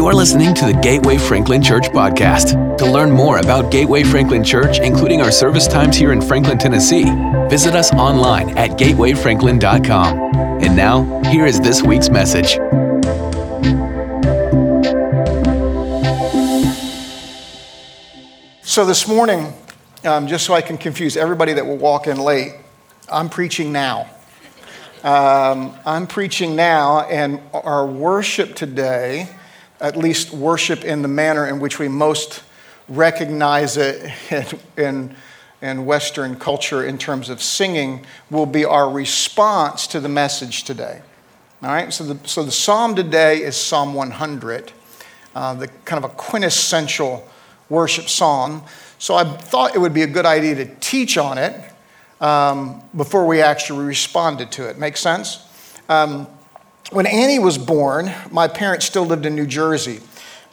You're listening to the Gateway Franklin Church podcast. To learn more about Gateway Franklin Church, including our service times here in Franklin, Tennessee, visit us online at gatewayfranklin.com. And now, here is this week's message. So, this morning, um, just so I can confuse everybody that will walk in late, I'm preaching now. Um, I'm preaching now, and our worship today, at least worship in the manner in which we most recognize it in, in, in Western culture in terms of singing, will be our response to the message today. All right, so the, so the psalm today is Psalm 100, uh, the kind of a quintessential worship psalm. So I thought it would be a good idea to teach on it um, before we actually responded to it. Make sense? Um, when Annie was born, my parents still lived in New Jersey.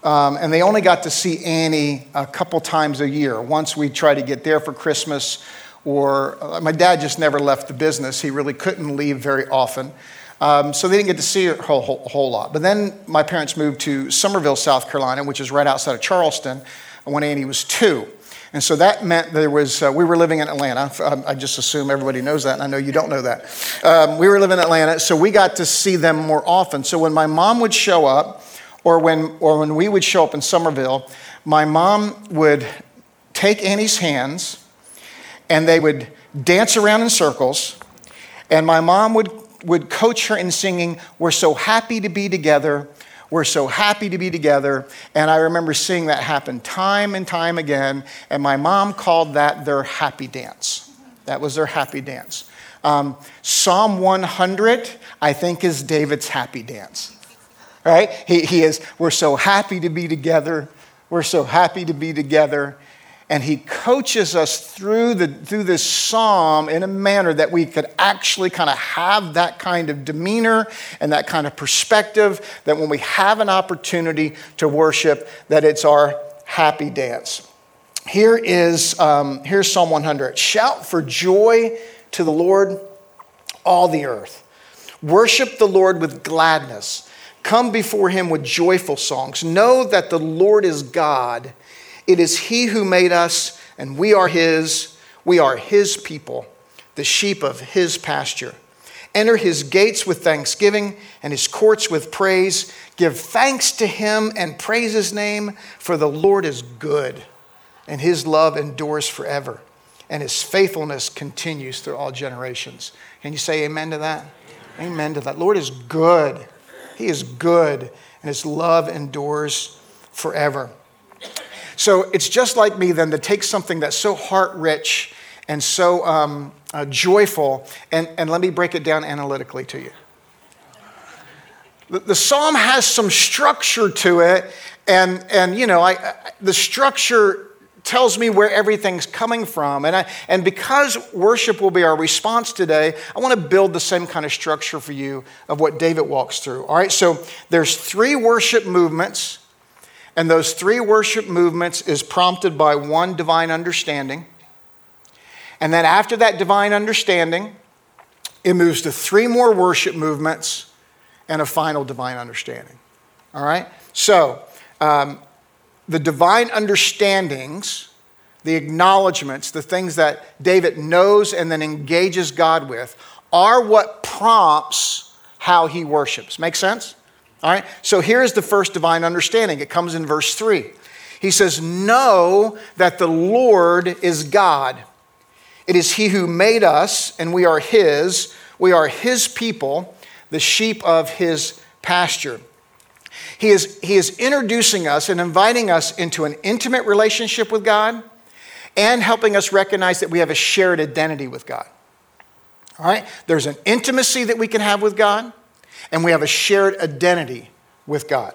Um, and they only got to see Annie a couple times a year. Once we tried to get there for Christmas, or uh, my dad just never left the business. He really couldn't leave very often. Um, so they didn't get to see her a whole, whole, whole, lot. But then my parents moved to Summerville, South Carolina, which is right outside of Charleston, when Annie was two. And so that meant there was, uh, we were living in Atlanta. Um, I just assume everybody knows that, and I know you don't know that. Um, we were living in Atlanta, so we got to see them more often. So when my mom would show up, or when, or when we would show up in Summerville, my mom would take Annie's hands and they would dance around in circles. And my mom would, would coach her in singing, We're so happy to be together. We're so happy to be together. And I remember seeing that happen time and time again. And my mom called that their happy dance. That was their happy dance. Um, Psalm 100, I think, is David's happy dance. Right? He, he is, we're so happy to be together. We're so happy to be together and he coaches us through, the, through this psalm in a manner that we could actually kind of have that kind of demeanor and that kind of perspective that when we have an opportunity to worship that it's our happy dance. Here is um, here's psalm 100 shout for joy to the lord all the earth. Worship the lord with gladness. Come before him with joyful songs. Know that the lord is god it is He who made us, and we are His. We are His people, the sheep of His pasture. Enter His gates with thanksgiving and His courts with praise. Give thanks to Him and praise His name, for the Lord is good, and His love endures forever, and His faithfulness continues through all generations. Can you say amen to that? Amen, amen to that. Lord is good. He is good, and His love endures forever. So it's just like me then to take something that's so heart rich and so um, uh, joyful, and, and let me break it down analytically to you. The, the psalm has some structure to it, and, and you know, I, I, the structure tells me where everything's coming from. And, I, and because worship will be our response today, I want to build the same kind of structure for you of what David walks through. All right, so there's three worship movements and those three worship movements is prompted by one divine understanding. And then after that divine understanding, it moves to three more worship movements and a final divine understanding. All right? So, um, the divine understandings, the acknowledgments, the things that David knows and then engages God with, are what prompts how he worships. Make sense? All right, so here's the first divine understanding. It comes in verse 3. He says, Know that the Lord is God. It is He who made us, and we are His. We are His people, the sheep of His pasture. He is, he is introducing us and inviting us into an intimate relationship with God and helping us recognize that we have a shared identity with God. All right? There's an intimacy that we can have with God and we have a shared identity with God.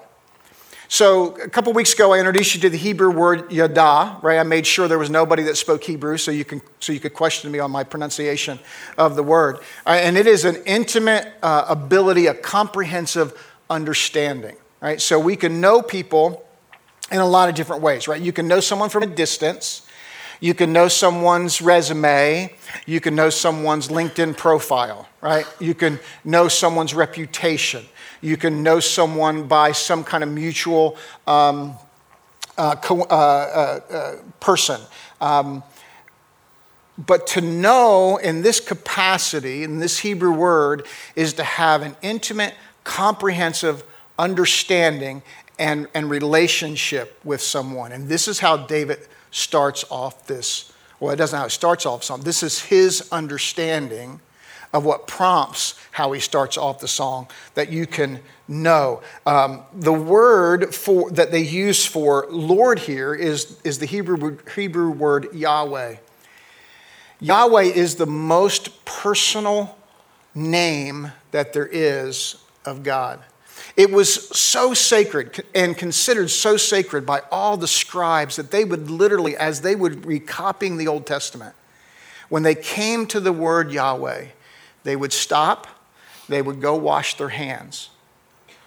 So, a couple weeks ago, I introduced you to the Hebrew word yada, right? I made sure there was nobody that spoke Hebrew so you, can, so you could question me on my pronunciation of the word. And it is an intimate uh, ability, a comprehensive understanding, right? So, we can know people in a lot of different ways, right? You can know someone from a distance, you can know someone's resume, you can know someone's LinkedIn profile, right? You can know someone's reputation. You can know someone by some kind of mutual um, uh, co- uh, uh, uh person. Um, but to know in this capacity, in this Hebrew word, is to have an intimate, comprehensive understanding and, and relationship with someone. And this is how David starts off this. Well, it doesn't how it starts off song. This is his understanding of what prompts how he starts off the song that you can know. Um, the word for, that they use for Lord here is, is the Hebrew, Hebrew word Yahweh. Yahweh is the most personal name that there is of God. It was so sacred and considered so sacred by all the scribes that they would literally, as they would be copying the Old Testament, when they came to the word Yahweh, they would stop, they would go wash their hands,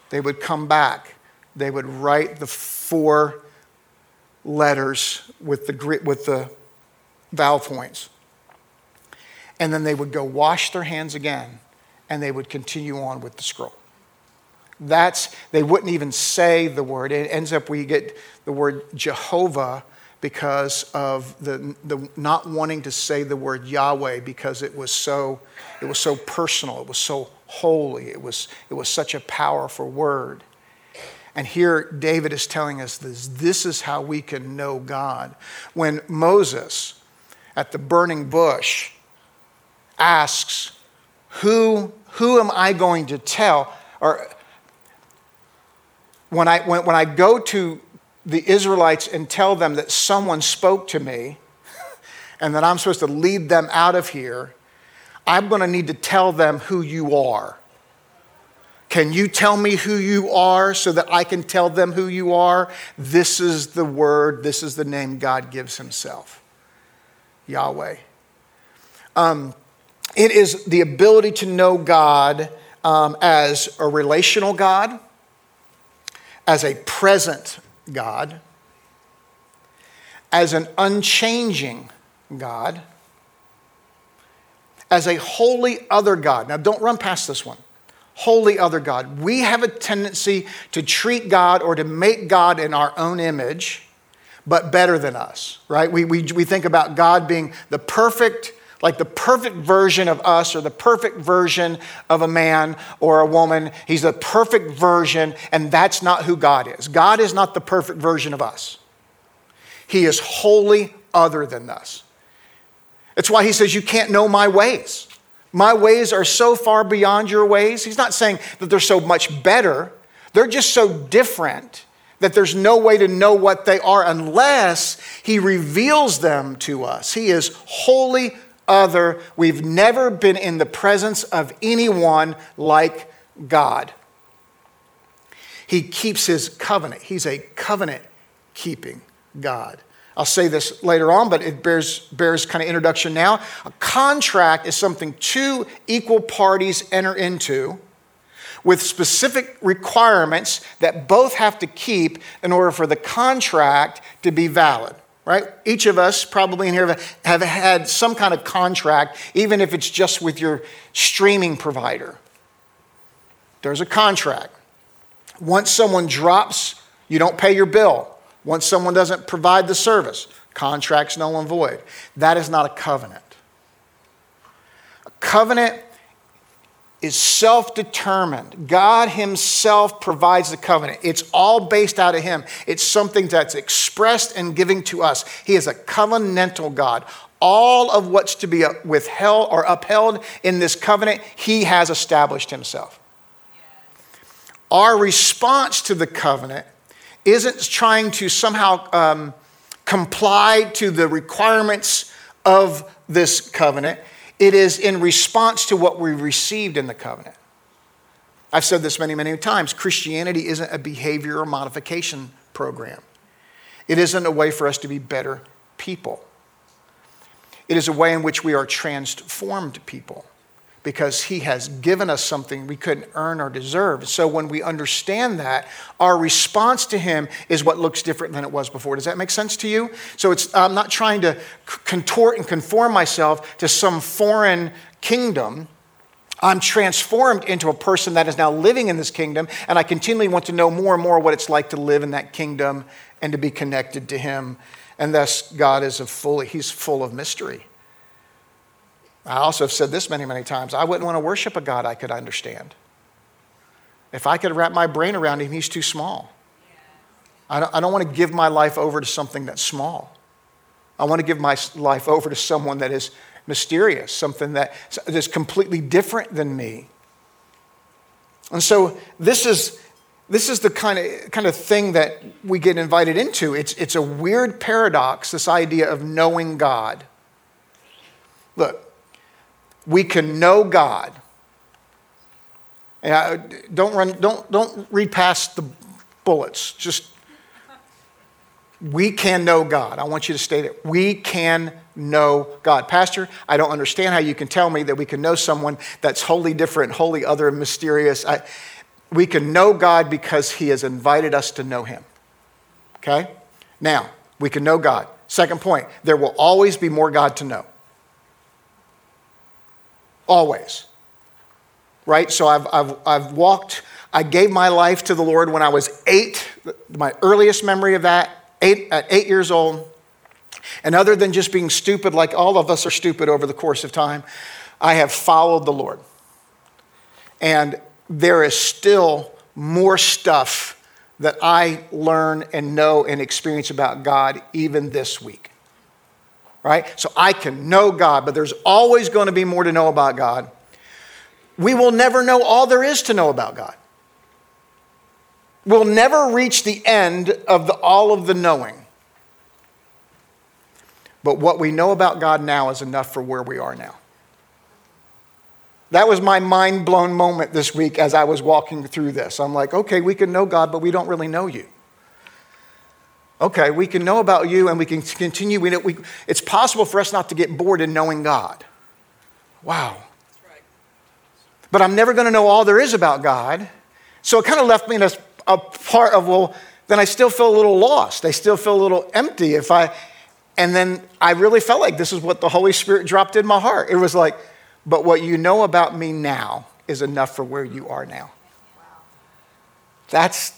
they would come back, they would write the four letters with the, with the vowel points. And then they would go wash their hands again and they would continue on with the scroll. That's, they wouldn't even say the word. It ends up we get the word Jehovah because of the, the not wanting to say the word Yahweh because it was so, it was so personal, it was so holy, it was, it was such a powerful word. And here David is telling us this this is how we can know God. When Moses at the burning bush asks, Who, who am I going to tell? Or when I, when, when I go to the Israelites and tell them that someone spoke to me and that I'm supposed to lead them out of here, I'm going to need to tell them who you are. Can you tell me who you are so that I can tell them who you are? This is the word, this is the name God gives himself Yahweh. Um, it is the ability to know God um, as a relational God, as a present God, as an unchanging God, as a wholly other God. Now, don't run past this one. Wholly other God. We have a tendency to treat God or to make God in our own image, but better than us, right? We, we, we think about God being the perfect like the perfect version of us or the perfect version of a man or a woman. He's the perfect version, and that's not who God is. God is not the perfect version of us, He is wholly other than us. That's why He says, You can't know my ways. My ways are so far beyond your ways. He's not saying that they're so much better, they're just so different that there's no way to know what they are unless He reveals them to us. He is wholly other. We've never been in the presence of anyone like God. He keeps his covenant. He's a covenant keeping God. I'll say this later on, but it bears, bears kind of introduction now. A contract is something two equal parties enter into with specific requirements that both have to keep in order for the contract to be valid right? Each of us probably in here have had some kind of contract, even if it's just with your streaming provider. There's a contract. Once someone drops, you don't pay your bill. Once someone doesn't provide the service, contract's null and void. That is not a covenant. A covenant is self determined. God Himself provides the covenant. It's all based out of Him. It's something that's expressed and giving to us. He is a covenantal God. All of what's to be withheld or upheld in this covenant, He has established Himself. Our response to the covenant isn't trying to somehow um, comply to the requirements of this covenant. It is in response to what we received in the covenant. I've said this many, many times Christianity isn't a behavior or modification program, it isn't a way for us to be better people. It is a way in which we are transformed people because He has given us something we couldn't earn or deserve. So when we understand that, our response to Him is what looks different than it was before. Does that make sense to you? So it's, I'm not trying to contort and conform myself to some foreign kingdom. I'm transformed into a person that is now living in this kingdom, and I continually want to know more and more what it's like to live in that kingdom and to be connected to Him. And thus, God is a full, He's full of mystery. I also have said this many, many times I wouldn't want to worship a God I could understand. If I could wrap my brain around Him, He's too small. I don't, I don't want to give my life over to something that's small. I want to give my life over to someone that is mysterious, something that is completely different than me. And so this is, this is the kind of, kind of thing that we get invited into. It's, it's a weird paradox, this idea of knowing God. Look, we can know God. And don't, run, don't, don't read past the bullets. Just, we can know God. I want you to state it. We can know God. Pastor, I don't understand how you can tell me that we can know someone that's wholly different, wholly other, and mysterious. I, we can know God because He has invited us to know Him. Okay? Now, we can know God. Second point, there will always be more God to know. Always. Right? So I've, I've, I've walked, I gave my life to the Lord when I was eight, my earliest memory of that, eight, at eight years old. And other than just being stupid, like all of us are stupid over the course of time, I have followed the Lord. And there is still more stuff that I learn and know and experience about God even this week. Right? So I can know God, but there's always going to be more to know about God. We will never know all there is to know about God. We'll never reach the end of the, all of the knowing. But what we know about God now is enough for where we are now. That was my mind blown moment this week as I was walking through this. I'm like, okay, we can know God, but we don't really know you. Okay, we can know about you and we can continue. We, know, we, it's possible for us not to get bored in knowing God. Wow. But I'm never going to know all there is about God. So it kind of left me in a, a part of, well, then I still feel a little lost. I still feel a little empty if I and then I really felt like this is what the Holy Spirit dropped in my heart. It was like, but what you know about me now is enough for where you are now. That's,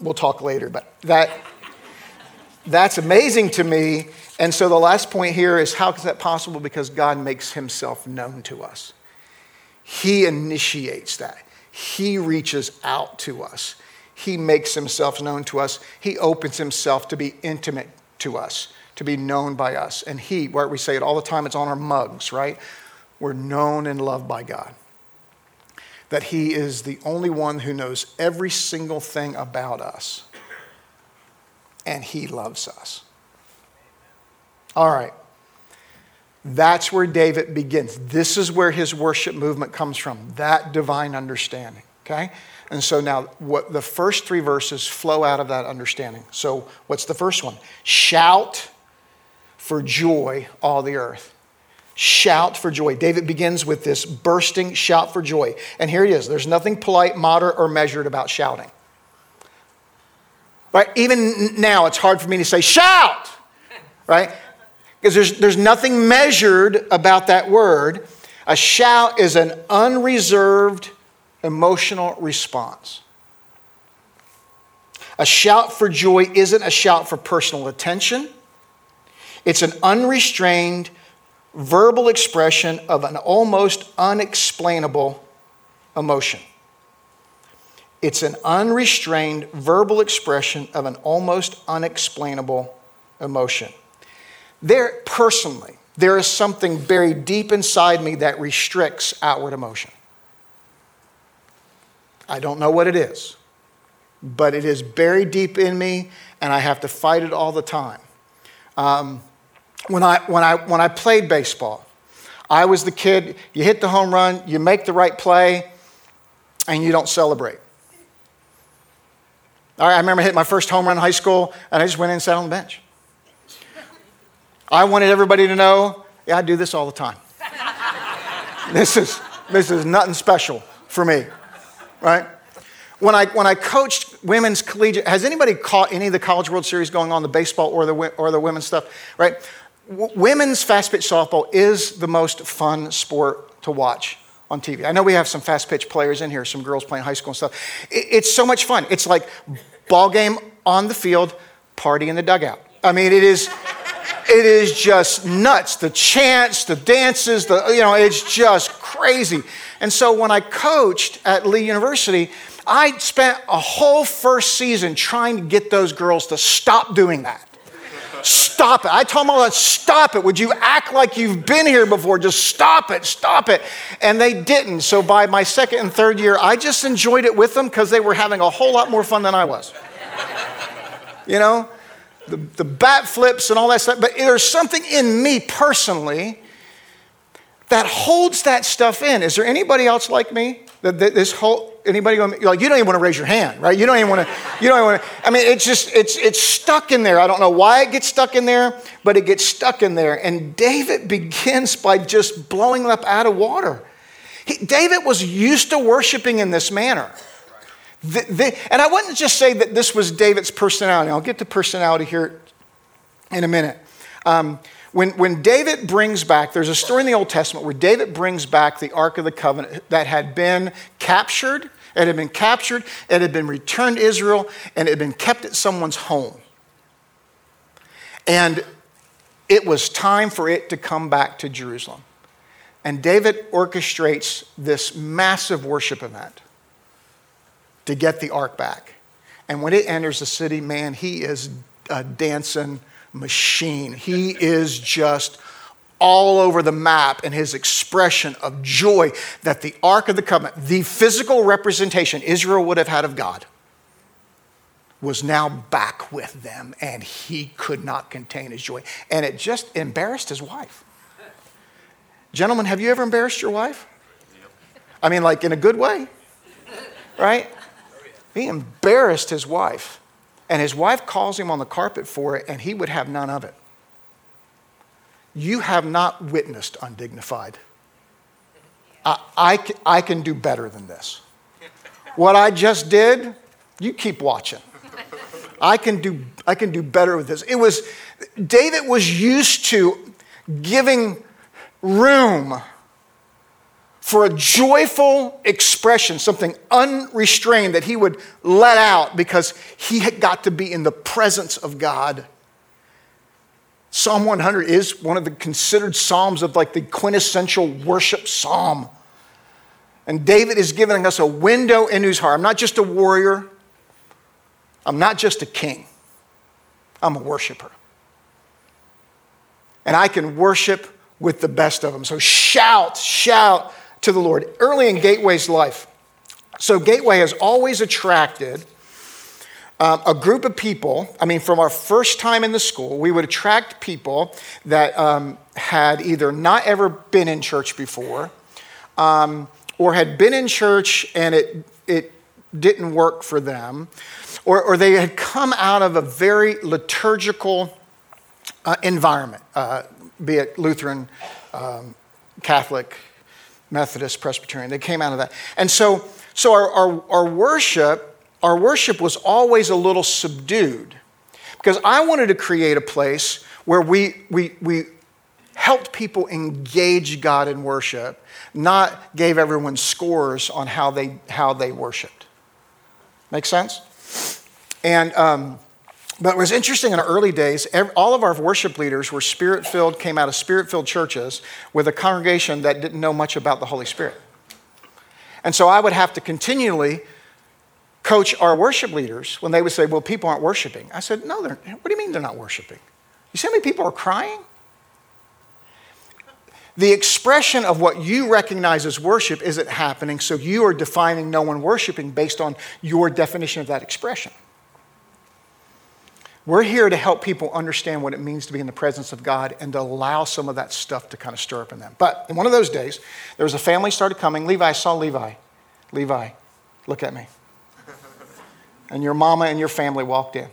we'll talk later, but that, that's amazing to me. And so the last point here is how is that possible? Because God makes himself known to us. He initiates that. He reaches out to us. He makes himself known to us. He opens himself to be intimate to us, to be known by us. And He, where we say it all the time, it's on our mugs, right? We're known and loved by God. That He is the only one who knows every single thing about us. And He loves us. All right. That's where David begins. This is where his worship movement comes from, that divine understanding. Okay? And so now, what the first three verses flow out of that understanding. So, what's the first one? Shout for joy, all the earth. Shout for joy. David begins with this bursting shout for joy. And here he is. There's nothing polite, moderate, or measured about shouting. Right? Even now, it's hard for me to say, shout, right? Because there's, there's nothing measured about that word. A shout is an unreserved, emotional response. A shout for joy isn't a shout for personal attention, it's an unrestrained verbal expression of an almost unexplainable emotion. It's an unrestrained verbal expression of an almost unexplainable emotion. There, personally, there is something buried deep inside me that restricts outward emotion. I don't know what it is, but it is buried deep in me, and I have to fight it all the time. Um, when, I, when, I, when I played baseball, I was the kid, you hit the home run, you make the right play, and you don't celebrate. I remember hitting my first home run in high school, and I just went in and sat on the bench. I wanted everybody to know, yeah, I do this all the time. this, is, this is nothing special for me right? When I, when I coached women's collegiate, has anybody caught any of the College World Series going on, the baseball or the, or the women's stuff, right? Women's fast pitch softball is the most fun sport to to watch on TV. I know we have some fast pitch players in here, some girls playing high school and stuff. It's so much fun. It's like ball game on the field, party in the dugout. I mean, it is. It is just nuts. The chants, the dances, the you know, it's just crazy. And so when I coached at Lee University, I spent a whole first season trying to get those girls to stop doing that. Stop it. I told them all that, stop it. Would you act like you've been here before? Just stop it, stop it. And they didn't. So by my second and third year, I just enjoyed it with them because they were having a whole lot more fun than I was. You know, the, the bat flips and all that stuff. But there's something in me personally that holds that stuff in. Is there anybody else like me? That, that this whole anybody going like you don't even want to raise your hand, right? You don't even want to. You don't even want to. I mean, it's just it's it's stuck in there. I don't know why it gets stuck in there, but it gets stuck in there. And David begins by just blowing up out of water. He, David was used to worshiping in this manner. The, the, and I wouldn't just say that this was David's personality. I'll get to personality here in a minute. Um, when, when David brings back, there's a story in the Old Testament where David brings back the Ark of the Covenant that had been captured. It had been captured, it had been returned to Israel, and it had been kept at someone's home. And it was time for it to come back to Jerusalem. And David orchestrates this massive worship event to get the ark back. And when it enters the city, man, he is a dancing machine. He is just all over the map in his expression of joy that the Ark of the Covenant, the physical representation Israel would have had of God, was now back with them, and he could not contain his joy. And it just embarrassed his wife. Gentlemen, have you ever embarrassed your wife? I mean, like in a good way, right? He embarrassed his wife. And his wife calls him on the carpet for it, and he would have none of it. You have not witnessed undignified. I, I, I can do better than this. What I just did, you keep watching. I can do, I can do better with this. It was, David was used to giving room for a joyful expression, something unrestrained that he would let out because he had got to be in the presence of God. Psalm 100 is one of the considered psalms of like the quintessential worship psalm. And David is giving us a window into his heart. I'm not just a warrior, I'm not just a king, I'm a worshiper. And I can worship with the best of them. So shout, shout to the Lord early in Gateway's life. So, Gateway has always attracted um, a group of people. I mean, from our first time in the school, we would attract people that um, had either not ever been in church before um, or had been in church and it, it didn't work for them, or, or they had come out of a very liturgical uh, environment, uh, be it Lutheran, um, Catholic, Methodist, Presbyterian. They came out of that. And so, so our, our, our worship, our worship was always a little subdued because I wanted to create a place where we, we, we helped people engage God in worship, not gave everyone scores on how they, how they worshiped. Make sense? And um, but it was interesting in our early days, all of our worship leaders were spirit filled, came out of spirit filled churches with a congregation that didn't know much about the Holy Spirit. And so I would have to continually coach our worship leaders when they would say, Well, people aren't worshiping. I said, No, they're, what do you mean they're not worshiping? You see how many people are crying? The expression of what you recognize as worship isn't happening, so you are defining no one worshiping based on your definition of that expression. We're here to help people understand what it means to be in the presence of God and to allow some of that stuff to kind of stir up in them. But in one of those days, there was a family started coming. Levi, I saw Levi. Levi, look at me. And your mama and your family walked in.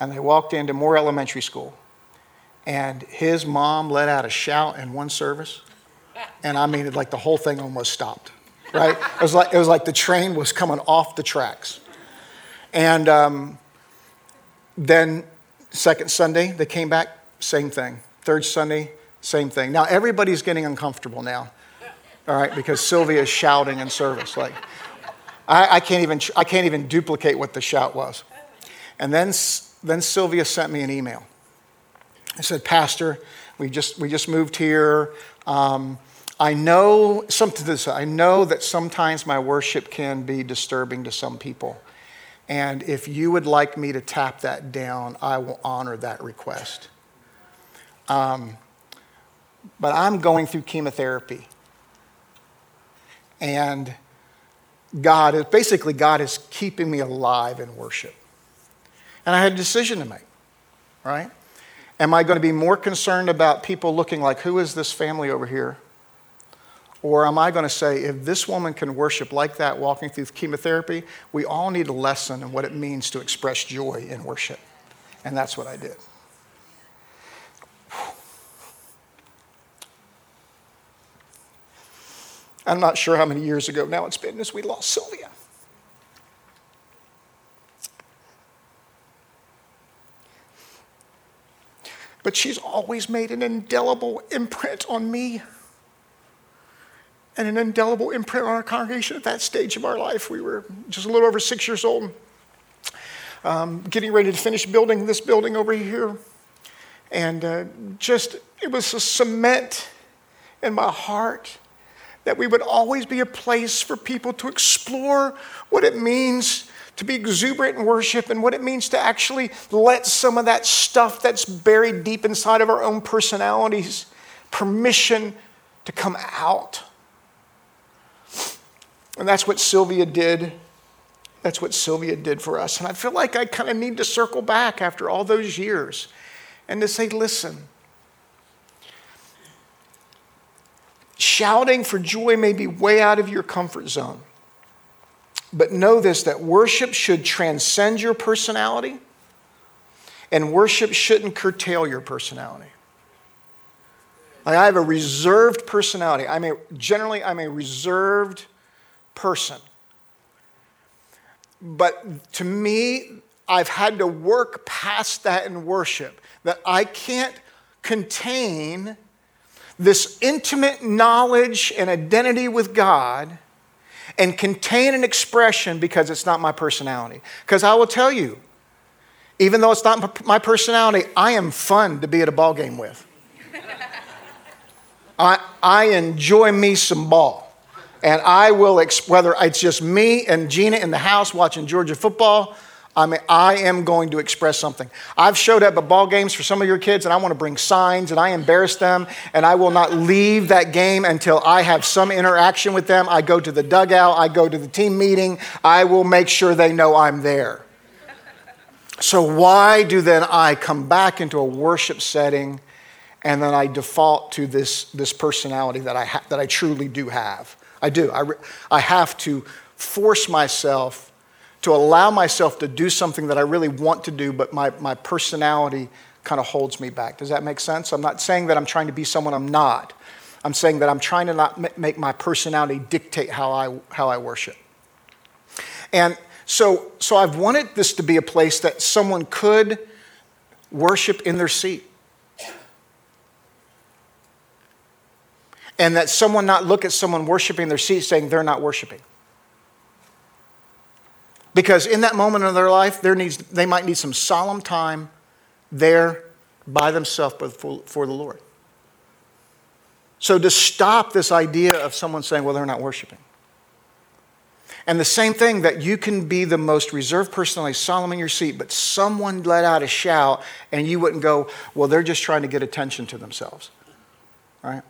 And they walked into Moore Elementary School. And his mom let out a shout in one service. And I mean, it like the whole thing almost stopped, right? It was like, it was like the train was coming off the tracks. And, um, then, second Sunday, they came back, same thing. Third Sunday, same thing. Now, everybody's getting uncomfortable now all right, because Sylvia is shouting in service. Like, I, I, can't even, I can't even duplicate what the shout was. And then, then Sylvia sent me an email. I said, Pastor, we just, we just moved here. Um, I know something this. I know that sometimes my worship can be disturbing to some people. And if you would like me to tap that down, I will honor that request. Um, but I'm going through chemotherapy. And God is basically, God is keeping me alive in worship. And I had a decision to make, right? Am I going to be more concerned about people looking like, who is this family over here? Or am I going to say, if this woman can worship like that, walking through chemotherapy, we all need a lesson in what it means to express joy in worship. And that's what I did. I'm not sure how many years ago now it's been as we lost Sylvia. But she's always made an indelible imprint on me and an indelible imprint on our congregation at that stage of our life. We were just a little over six years old, um, getting ready to finish building this building over here. And uh, just, it was a cement in my heart that we would always be a place for people to explore what it means to be exuberant in worship and what it means to actually let some of that stuff that's buried deep inside of our own personalities permission to come out. And that's what Sylvia did. That's what Sylvia did for us. And I feel like I kind of need to circle back after all those years and to say, listen, Shouting for joy may be way out of your comfort zone. But know this that worship should transcend your personality, and worship shouldn't curtail your personality. Like I have a reserved personality. I'm a, generally, I'm a reserved person. But to me, I've had to work past that in worship, that I can't contain this intimate knowledge and identity with God and contain an expression because it's not my personality. Because I will tell you, even though it's not my personality, I am fun to be at a ball game with. I, I enjoy me some ball. And I will, whether it's just me and Gina in the house watching Georgia football, I mean, I am going to express something. I've showed up at ball games for some of your kids, and I want to bring signs, and I embarrass them, and I will not leave that game until I have some interaction with them. I go to the dugout, I go to the team meeting, I will make sure they know I'm there. So, why do then I come back into a worship setting and then I default to this, this personality that I, ha- that I truly do have? I do. I, re- I have to force myself to allow myself to do something that I really want to do, but my, my personality kind of holds me back. Does that make sense? I'm not saying that I'm trying to be someone I'm not. I'm saying that I'm trying to not make my personality dictate how I, how I worship. And so, so I've wanted this to be a place that someone could worship in their seat. And that someone not look at someone worshiping their seat saying they're not worshiping. Because in that moment of their life, there needs, they might need some solemn time there by themselves before the Lord. So to stop this idea of someone saying, well, they're not worshiping. And the same thing that you can be the most reserved person, like solemn in your seat, but someone let out a shout and you wouldn't go, well, they're just trying to get attention to themselves. Right?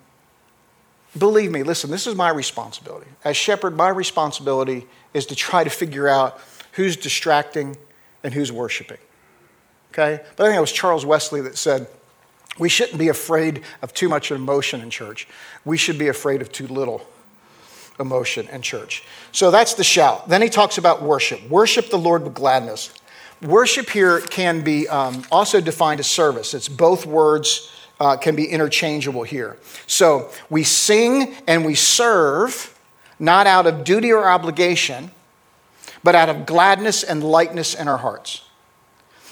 Believe me, listen, this is my responsibility. As shepherd, my responsibility is to try to figure out who's distracting and who's worshiping. Okay? But I think it was Charles Wesley that said, we shouldn't be afraid of too much emotion in church. We should be afraid of too little emotion in church. So that's the shout. Then he talks about worship. Worship the Lord with gladness. Worship here can be um, also defined as service. It's both words uh, can be interchangeable here. So we sing and we serve, not out of duty or obligation, but out of gladness and lightness in our hearts.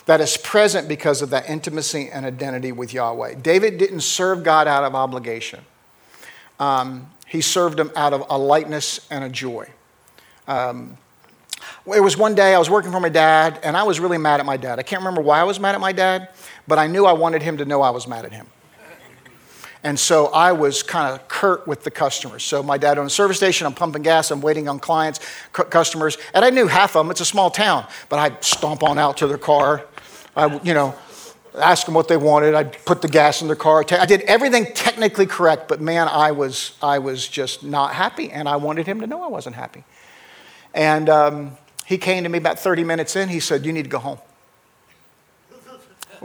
That is present because of that intimacy and identity with Yahweh. David didn't serve God out of obligation. Um, He served him out of a lightness and a joy. Um, it was one day I was working for my dad, and I was really mad at my dad. I can't remember why I was mad at my dad, but I knew I wanted him to know I was mad at him. And so I was kind of curt with the customers. So my dad owned a service station. I'm pumping gas. I'm waiting on clients, customers. And I knew half of them. It's a small town. But I'd stomp on out to their car. I, you know, ask them what they wanted. I'd put the gas in their car. I did everything technically correct. But man, I was, I was just not happy. And I wanted him to know I wasn't happy. And um, he came to me about 30 minutes in. He said, You need to go home.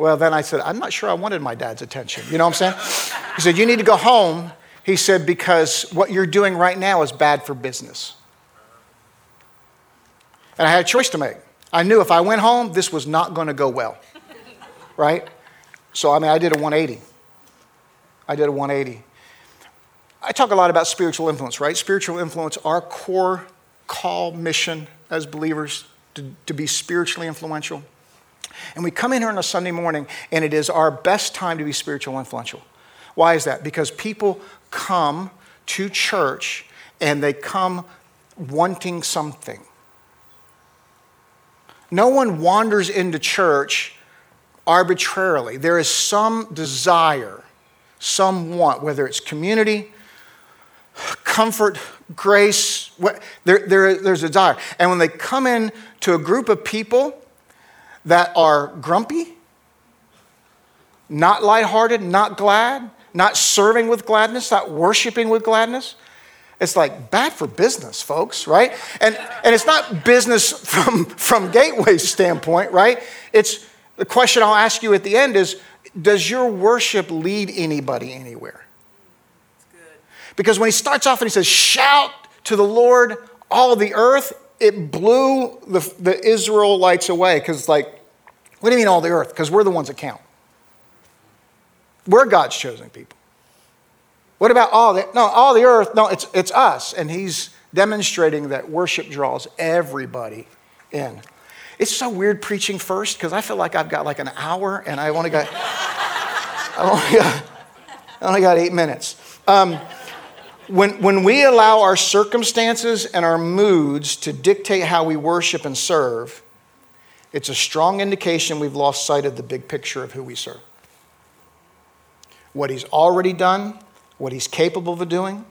Well, then I said, I'm not sure I wanted my dad's attention. You know what I'm saying? He said, You need to go home. He said, Because what you're doing right now is bad for business. And I had a choice to make. I knew if I went home, this was not going to go well. Right? So, I mean, I did a 180. I did a 180. I talk a lot about spiritual influence, right? Spiritual influence, our core call mission as believers to, to be spiritually influential. And we come in here on a Sunday morning, and it is our best time to be spiritual influential. Why is that? Because people come to church and they come wanting something. No one wanders into church arbitrarily. There is some desire, some want, whether it's community, comfort, grace, there, there, there's a desire. And when they come in to a group of people that are grumpy, not lighthearted, not glad, not serving with gladness, not worshiping with gladness. It's like bad for business, folks, right? And, and it's not business from, from Gateway's standpoint, right? It's the question I'll ask you at the end is Does your worship lead anybody anywhere? Because when he starts off and he says, Shout to the Lord, all the earth, it blew the, the Israelites away because, like, what do you mean all the earth? Because we're the ones that count. We're God's chosen people. What about all the, no, all the earth? No, it's, it's us. And he's demonstrating that worship draws everybody in. It's so weird preaching first because I feel like I've got like an hour and I only got, I only got, I only got eight minutes. Um, when, when we allow our circumstances and our moods to dictate how we worship and serve, it's a strong indication we've lost sight of the big picture of who we serve what He's already done, what He's capable of doing.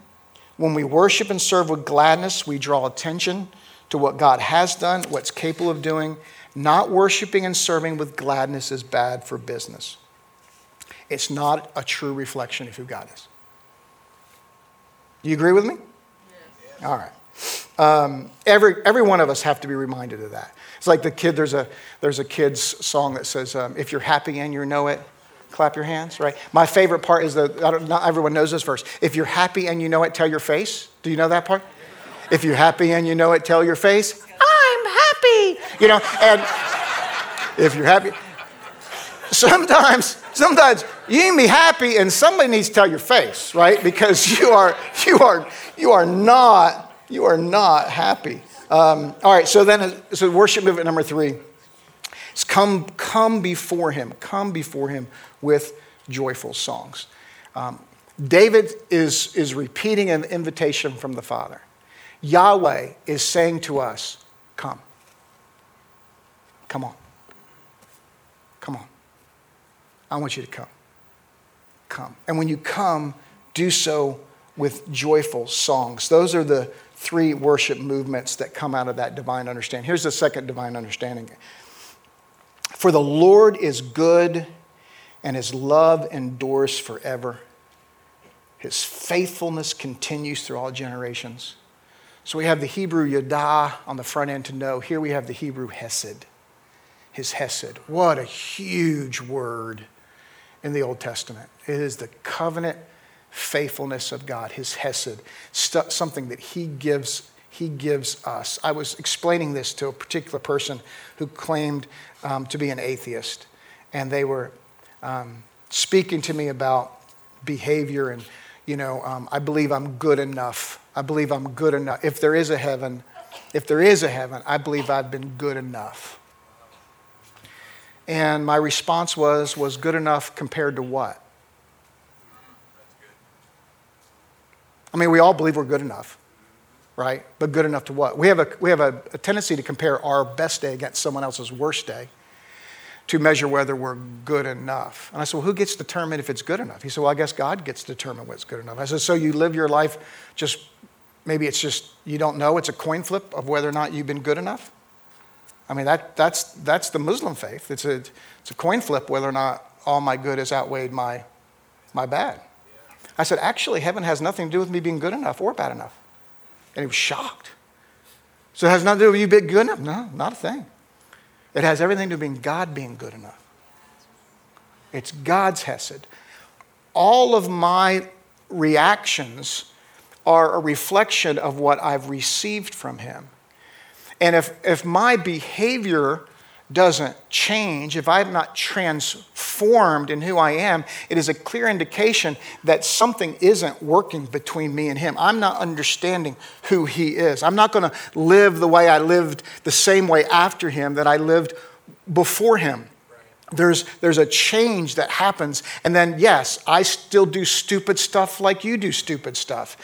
When we worship and serve with gladness, we draw attention to what God has done, what's capable of doing. Not worshiping and serving with gladness is bad for business. It's not a true reflection of who God is. Do you agree with me? Yes. All right. Um, every, every one of us have to be reminded of that. It's like the kid, there's a, there's a kid's song that says, um, if you're happy and you know it, Clap your hands, right? My favorite part is the, not everyone knows this verse. If you're happy and you know it, tell your face. Do you know that part? If you're happy and you know it, tell your face. I'm happy. You know, and if you're happy, sometimes, sometimes you can be happy and somebody needs to tell your face, right? Because you are, you are, you are not, you are not happy. Um, all right, so then, so worship movement number three is come, come before him, come before him with joyful songs. Um, David is, is repeating an invitation from the Father. Yahweh is saying to us, Come. Come on. Come on. I want you to come. Come. And when you come, do so with joyful songs. Those are the three worship movements that come out of that divine understanding. Here's the second divine understanding For the Lord is good and his love endures forever. His faithfulness continues through all generations. So we have the Hebrew Yada on the front end to know. Here we have the Hebrew Hesed. His Hesed. What a huge word in the Old Testament. It is the covenant faithfulness of God, his Hesed, something that he gives, he gives us. I was explaining this to a particular person who claimed um, to be an atheist, and they were um, speaking to me about behavior and, you know, um, I believe I'm good enough. I believe I'm good enough. If there is a heaven, if there is a heaven, I believe I've been good enough. And my response was, was good enough compared to what? I mean, we all believe we're good enough, right? But good enough to what? We have a, we have a, a tendency to compare our best day against someone else's worst day to measure whether we're good enough. And I said, Well, who gets to determine if it's good enough? He said, Well, I guess God gets to determine what's good enough. I said, So you live your life just, maybe it's just you don't know, it's a coin flip of whether or not you've been good enough? I mean, that, that's, that's the Muslim faith. It's a, it's a coin flip whether or not all my good has outweighed my, my bad. I said, Actually, heaven has nothing to do with me being good enough or bad enough. And he was shocked. So it has nothing to do with you being good enough? No, not a thing. It has everything to do with God being good enough. It's God's Hesed. All of my reactions are a reflection of what I've received from Him. And if, if my behavior doesn't change, if I'm not transformed in who I am, it is a clear indication that something isn't working between me and Him. I'm not understanding who He is. I'm not going to live the way I lived the same way after Him that I lived before Him there's, there's a change that happens. And then, yes, I still do stupid stuff like you do stupid stuff.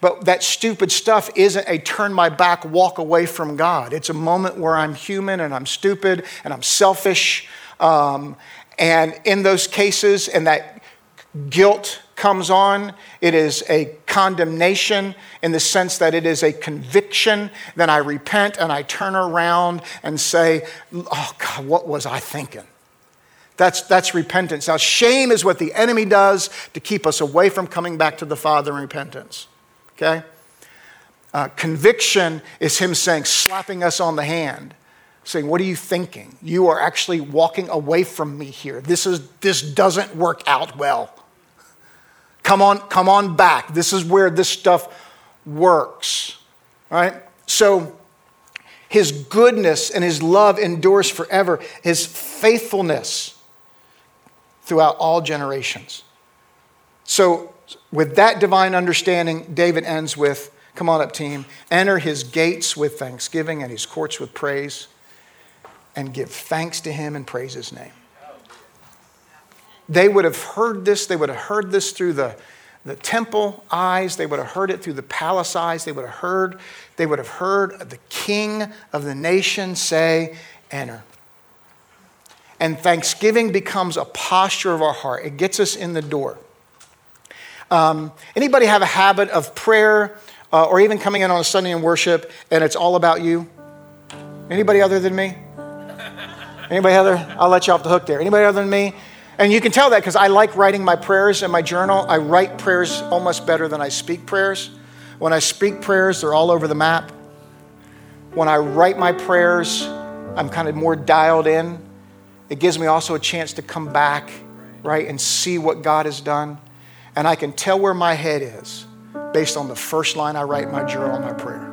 But that stupid stuff isn't a turn my back, walk away from God. It's a moment where I'm human and I'm stupid and I'm selfish. Um, and in those cases, and that guilt comes on, it is a condemnation in the sense that it is a conviction. Then I repent and I turn around and say, Oh, God, what was I thinking? That's, that's repentance. Now, shame is what the enemy does to keep us away from coming back to the Father in repentance. Okay? Uh, conviction is him saying, slapping us on the hand, saying, What are you thinking? You are actually walking away from me here. This, is, this doesn't work out well. Come on, come on back. This is where this stuff works. Right? So, his goodness and his love endures forever. His faithfulness throughout all generations. So, with that divine understanding, David ends with come on up, team, enter his gates with thanksgiving and his courts with praise, and give thanks to him and praise his name. They would have heard this, they would have heard this through the, the temple eyes, they would have heard it through the palace eyes, they would have heard, they would have heard the king of the nation say, enter. And thanksgiving becomes a posture of our heart. It gets us in the door. Um, anybody have a habit of prayer uh, or even coming in on a Sunday in worship and it's all about you? Anybody other than me? Anybody other? I'll let you off the hook there. Anybody other than me? And you can tell that because I like writing my prayers in my journal. I write prayers almost better than I speak prayers. When I speak prayers, they're all over the map. When I write my prayers, I'm kind of more dialed in. It gives me also a chance to come back, right, and see what God has done. And I can tell where my head is based on the first line I write in my journal, my prayer.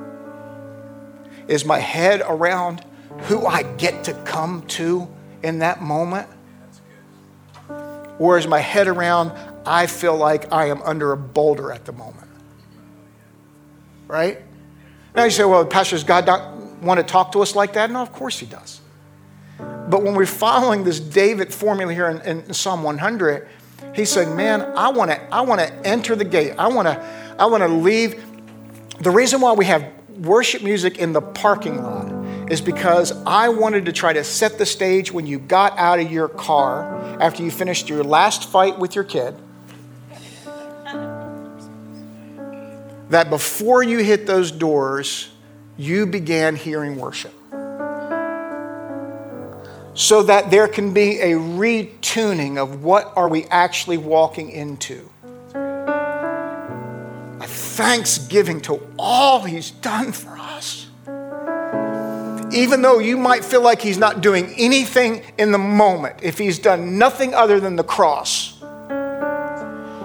Is my head around who I get to come to in that moment? Or is my head around, I feel like I am under a boulder at the moment? Right? Now you say, well, Pastor, does God not want to talk to us like that? No, of course he does. But when we're following this David formula here in, in Psalm 100, he said, Man, I want to I wanna enter the gate. I want to I wanna leave. The reason why we have worship music in the parking lot is because I wanted to try to set the stage when you got out of your car after you finished your last fight with your kid. That before you hit those doors, you began hearing worship so that there can be a retuning of what are we actually walking into. A thanksgiving to all he's done for us. Even though you might feel like he's not doing anything in the moment, if he's done nothing other than the cross,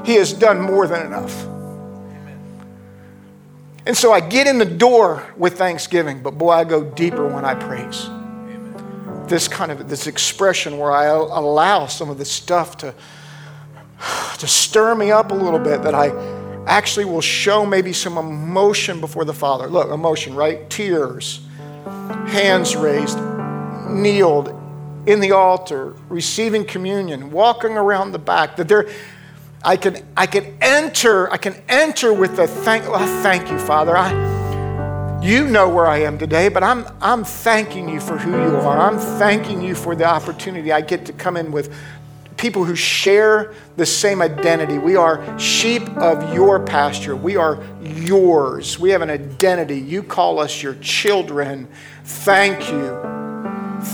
he has done more than enough. And so I get in the door with thanksgiving, but boy, I go deeper when I praise this kind of this expression where I allow some of this stuff to, to stir me up a little bit that I actually will show maybe some emotion before the Father. Look, emotion, right? Tears, hands raised, kneeled in the altar, receiving communion, walking around the back. That there, I can, I can enter, I can enter with a thank, oh, thank you, Father. I, you know where I am today, but I'm, I'm thanking you for who you are. I'm thanking you for the opportunity I get to come in with people who share the same identity. We are sheep of your pasture. We are yours. We have an identity. You call us your children. Thank you.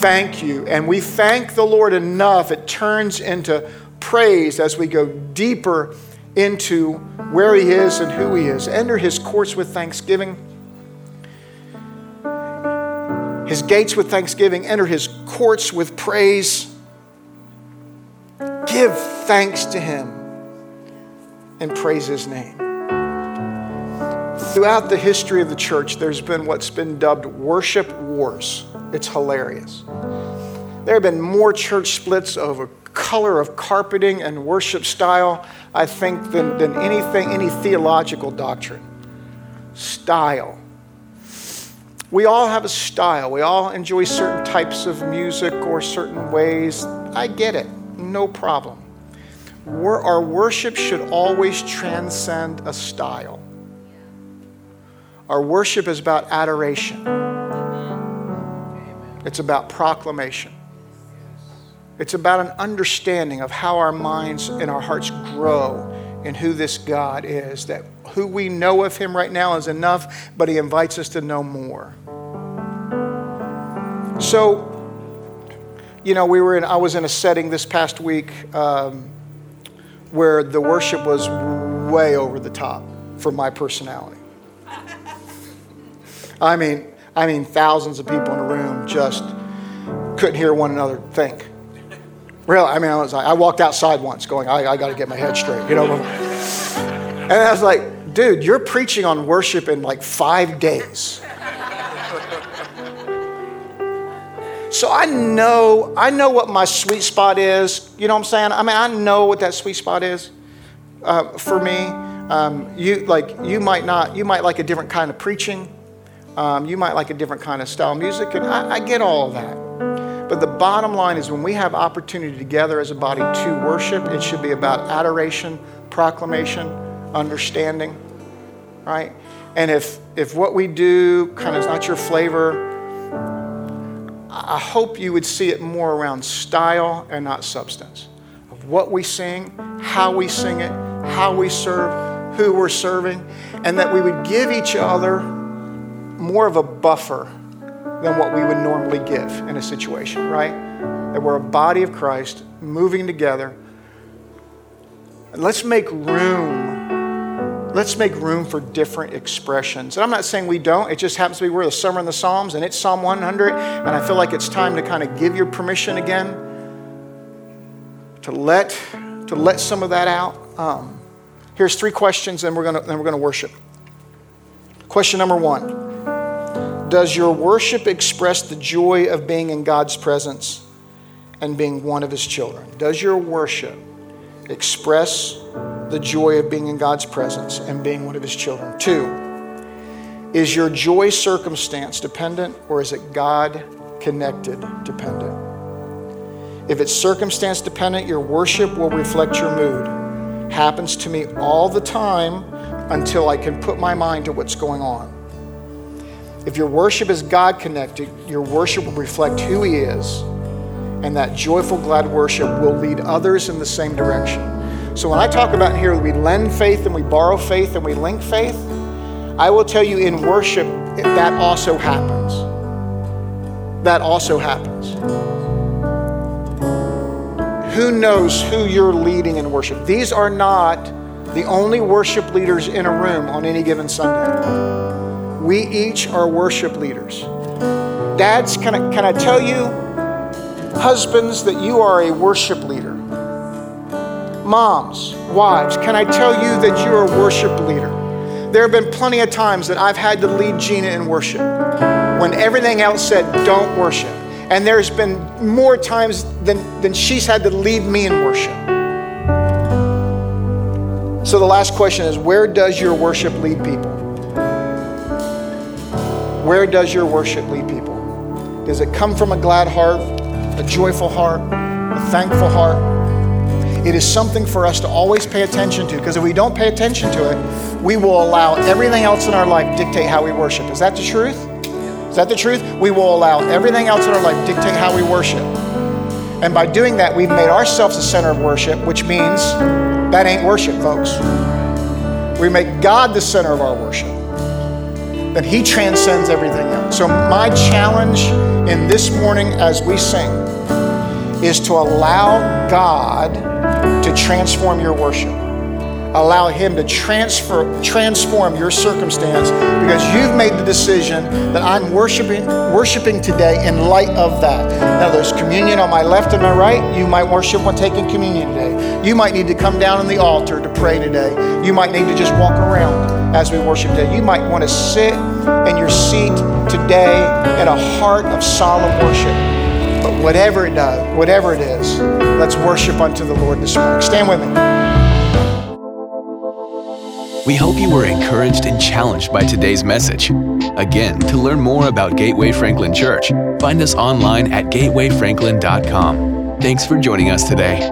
Thank you. And we thank the Lord enough, it turns into praise as we go deeper into where He is and who He is. Enter His courts with thanksgiving. His gates with thanksgiving, enter his courts with praise. Give thanks to him and praise his name. Throughout the history of the church, there's been what's been dubbed worship wars. It's hilarious. There have been more church splits over color of carpeting and worship style, I think, than, than anything, any theological doctrine. Style. We all have a style. We all enjoy certain types of music or certain ways. I get it. No problem. Our worship should always transcend a style. Our worship is about adoration, it's about proclamation. It's about an understanding of how our minds and our hearts grow in who this God is. That who we know of Him right now is enough, but He invites us to know more. So, you know, we were in, I was in a setting this past week um, where the worship was way over the top for my personality. I mean, I mean, thousands of people in a room just couldn't hear one another think. Really, I mean, I was like, I walked outside once going, I, I got to get my head straight, you know. And I was like, dude, you're preaching on worship in like five days. So I know, I know what my sweet spot is. You know what I'm saying? I mean, I know what that sweet spot is uh, for me. Um, you like, you might not, you might like a different kind of preaching. Um, you might like a different kind of style music, and I, I get all of that. But the bottom line is when we have opportunity together as a body to worship, it should be about adoration, proclamation, understanding, right? And if if what we do kind of is not your flavor, I hope you would see it more around style and not substance of what we sing, how we sing it, how we serve, who we're serving, and that we would give each other more of a buffer than what we would normally give in a situation, right? That we're a body of Christ moving together. let's make room. Let's make room for different expressions. And I'm not saying we don't. It just happens to be we're the summer in the Psalms, and it's Psalm 100. And I feel like it's time to kind of give your permission again to let to let some of that out. Um, here's three questions, and we're gonna then we're gonna worship. Question number one. Does your worship express the joy of being in God's presence and being one of His children? Does your worship express the joy of being in God's presence and being one of His children? Two, is your joy circumstance dependent or is it God connected dependent? If it's circumstance dependent, your worship will reflect your mood. Happens to me all the time until I can put my mind to what's going on. If your worship is God connected, your worship will reflect who He is, and that joyful, glad worship will lead others in the same direction. So, when I talk about here, we lend faith and we borrow faith and we link faith, I will tell you in worship, that also happens. That also happens. Who knows who you're leading in worship? These are not the only worship leaders in a room on any given Sunday. We each are worship leaders. Dads, can I, can I tell you, husbands, that you are a worship leader? Moms, wives, can I tell you that you're a worship leader? There have been plenty of times that I've had to lead Gina in worship when everything else said, don't worship. And there's been more times than, than she's had to lead me in worship. So the last question is where does your worship lead people? Where does your worship lead people? Does it come from a glad heart, a joyful heart, a thankful heart? It is something for us to always pay attention to because if we don't pay attention to it, we will allow everything else in our life dictate how we worship. Is that the truth? Is that the truth? We will allow everything else in our life dictate how we worship. And by doing that, we've made ourselves the center of worship, which means that ain't worship, folks. We make God the center of our worship. Then He transcends everything else. So, my challenge in this morning as we sing is to allow God to transform your worship allow Him to transfer, transform your circumstance because you've made the decision that I'm worshiping, worshiping today in light of that. Now, there's communion on my left and my right. You might worship when taking communion today. You might need to come down on the altar to pray today. You might need to just walk around as we worship today. You might want to sit in your seat today in a heart of solemn worship. But whatever it does, whatever it is, let's worship unto the Lord this morning. Stand with me. We hope you were encouraged and challenged by today's message. Again, to learn more about Gateway Franklin Church, find us online at gatewayfranklin.com. Thanks for joining us today.